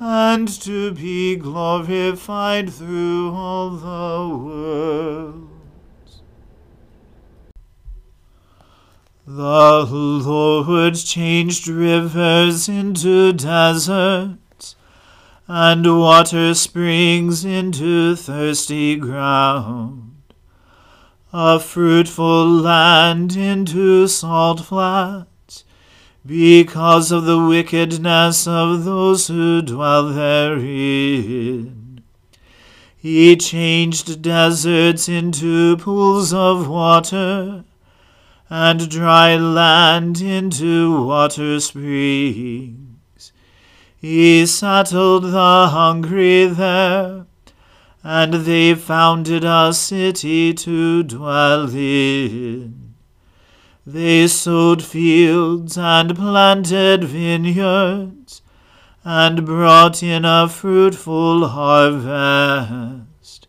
and to be glorified through all the worlds. The Lord changed rivers into deserts, and water springs into thirsty ground a fruitful land into salt flats, because of the wickedness of those who dwell therein. He changed deserts into pools of water, and dry land into water springs. He settled the hungry there and they founded a city to dwell in. They sowed fields and planted vineyards, and brought in a fruitful harvest.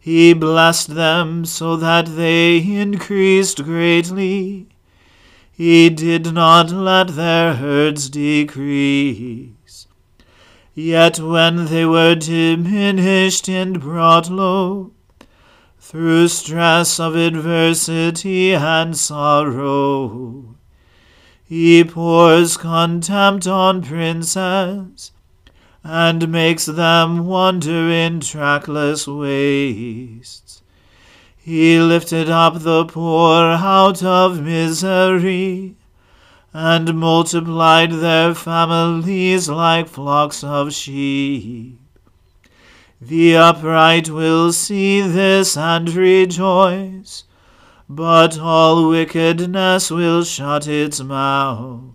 He blessed them so that they increased greatly. He did not let their herds decrease. Yet when they were diminished and brought low, through stress of adversity and sorrow, he pours contempt on princes, and makes them wander in trackless wastes. He lifted up the poor out of misery, and multiplied their families like flocks of sheep. The upright will see this and rejoice, but all wickedness will shut its mouth.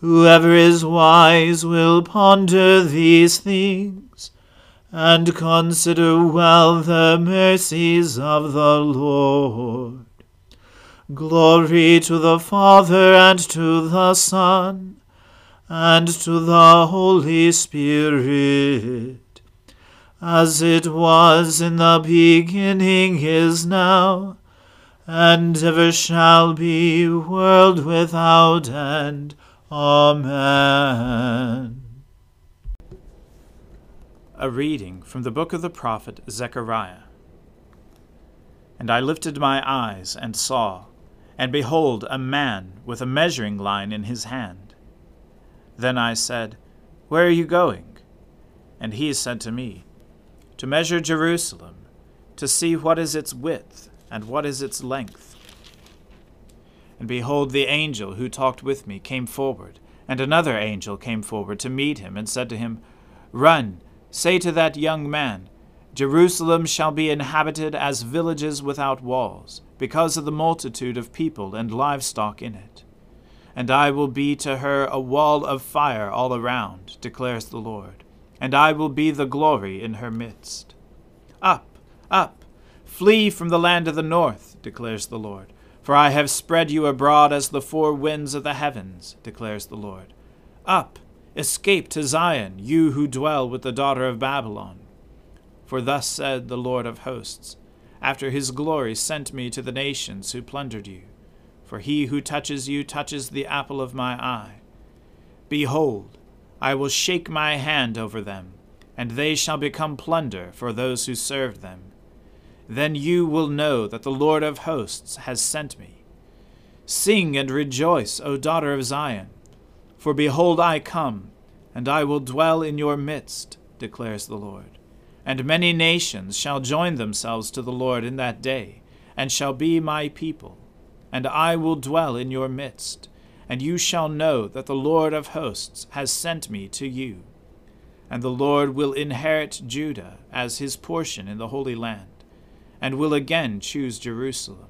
Whoever is wise will ponder these things, and consider well the mercies of the Lord. Glory to the Father and to the Son and to the Holy Spirit, as it was in the beginning is now, and ever shall be, world without end. Amen. A reading from the book of the prophet Zechariah. And I lifted my eyes and saw and behold, a man with a measuring line in his hand. Then I said, Where are you going? And he said to me, To measure Jerusalem, to see what is its width and what is its length. And behold, the angel who talked with me came forward, and another angel came forward to meet him, and said to him, Run, say to that young man, Jerusalem shall be inhabited as villages without walls because of the multitude of people and livestock in it. And I will be to her a wall of fire all around, declares the Lord, and I will be the glory in her midst. Up, up, flee from the land of the north, declares the Lord, for I have spread you abroad as the four winds of the heavens, declares the Lord. Up, escape to Zion, you who dwell with the daughter of Babylon. For thus said the Lord of hosts, after his glory sent me to the nations who plundered you. For he who touches you touches the apple of my eye. Behold, I will shake my hand over them, and they shall become plunder for those who served them. Then you will know that the Lord of hosts has sent me. Sing and rejoice, O daughter of Zion, for behold, I come, and I will dwell in your midst, declares the Lord. And many nations shall join themselves to the Lord in that day, and shall be my people. And I will dwell in your midst, and you shall know that the Lord of hosts has sent me to you. And the Lord will inherit Judah as his portion in the Holy Land, and will again choose Jerusalem.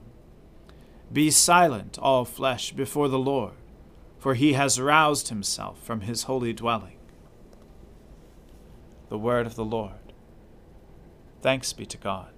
Be silent, all flesh, before the Lord, for he has roused himself from his holy dwelling. The word of the Lord. Thanks be to God.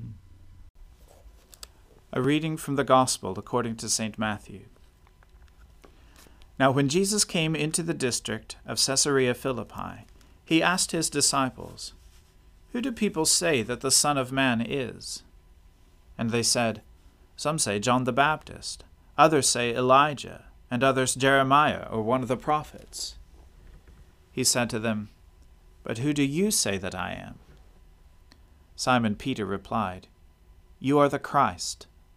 A reading from the Gospel according to St. Matthew. Now, when Jesus came into the district of Caesarea Philippi, he asked his disciples, Who do people say that the Son of Man is? And they said, Some say John the Baptist, others say Elijah, and others Jeremiah or one of the prophets. He said to them, But who do you say that I am? Simon Peter replied, You are the Christ,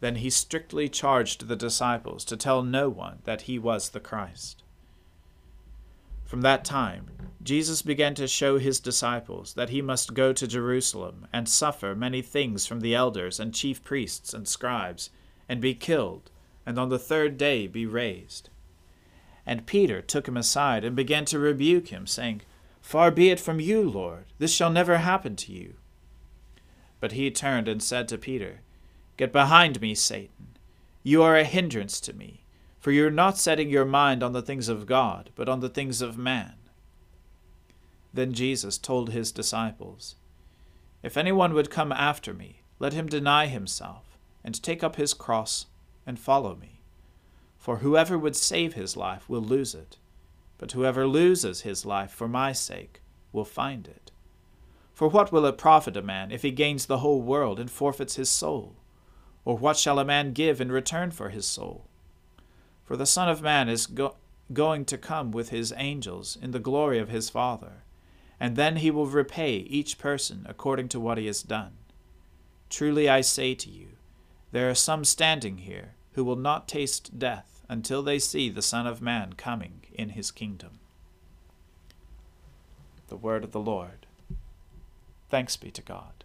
Then he strictly charged the disciples to tell no one that he was the Christ. From that time, Jesus began to show his disciples that he must go to Jerusalem and suffer many things from the elders and chief priests and scribes, and be killed, and on the third day be raised. And Peter took him aside and began to rebuke him, saying, Far be it from you, Lord, this shall never happen to you. But he turned and said to Peter, Get behind me, Satan. You are a hindrance to me, for you are not setting your mind on the things of God, but on the things of man. Then Jesus told his disciples, If anyone would come after me, let him deny himself, and take up his cross, and follow me. For whoever would save his life will lose it but whoever loses his life for my sake will find it. For what will it profit a man if he gains the whole world and forfeits his soul? Or what shall a man give in return for his soul? For the Son of Man is go- going to come with his angels in the glory of his Father, and then he will repay each person according to what he has done. Truly I say to you, there are some standing here who will not taste death until they see the Son of Man coming in his kingdom. The word of the Lord. Thanks be to God.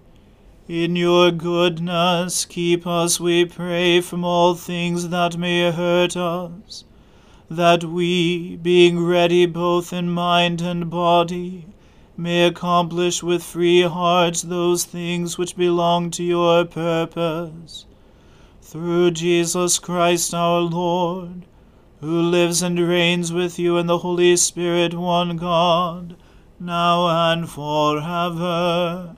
in your goodness keep us, we pray, from all things that may hurt us, that we, being ready both in mind and body, may accomplish with free hearts those things which belong to your purpose. Through Jesus Christ our Lord, who lives and reigns with you in the Holy Spirit, one God, now and forever.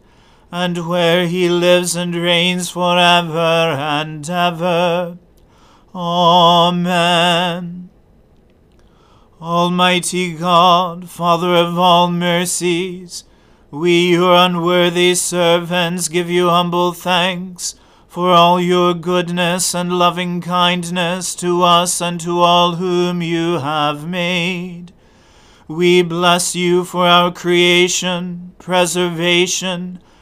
and where he lives and reigns for ever and ever. Amen. Almighty God, Father of all mercies, we, your unworthy servants, give you humble thanks for all your goodness and loving kindness to us and to all whom you have made. We bless you for our creation, preservation,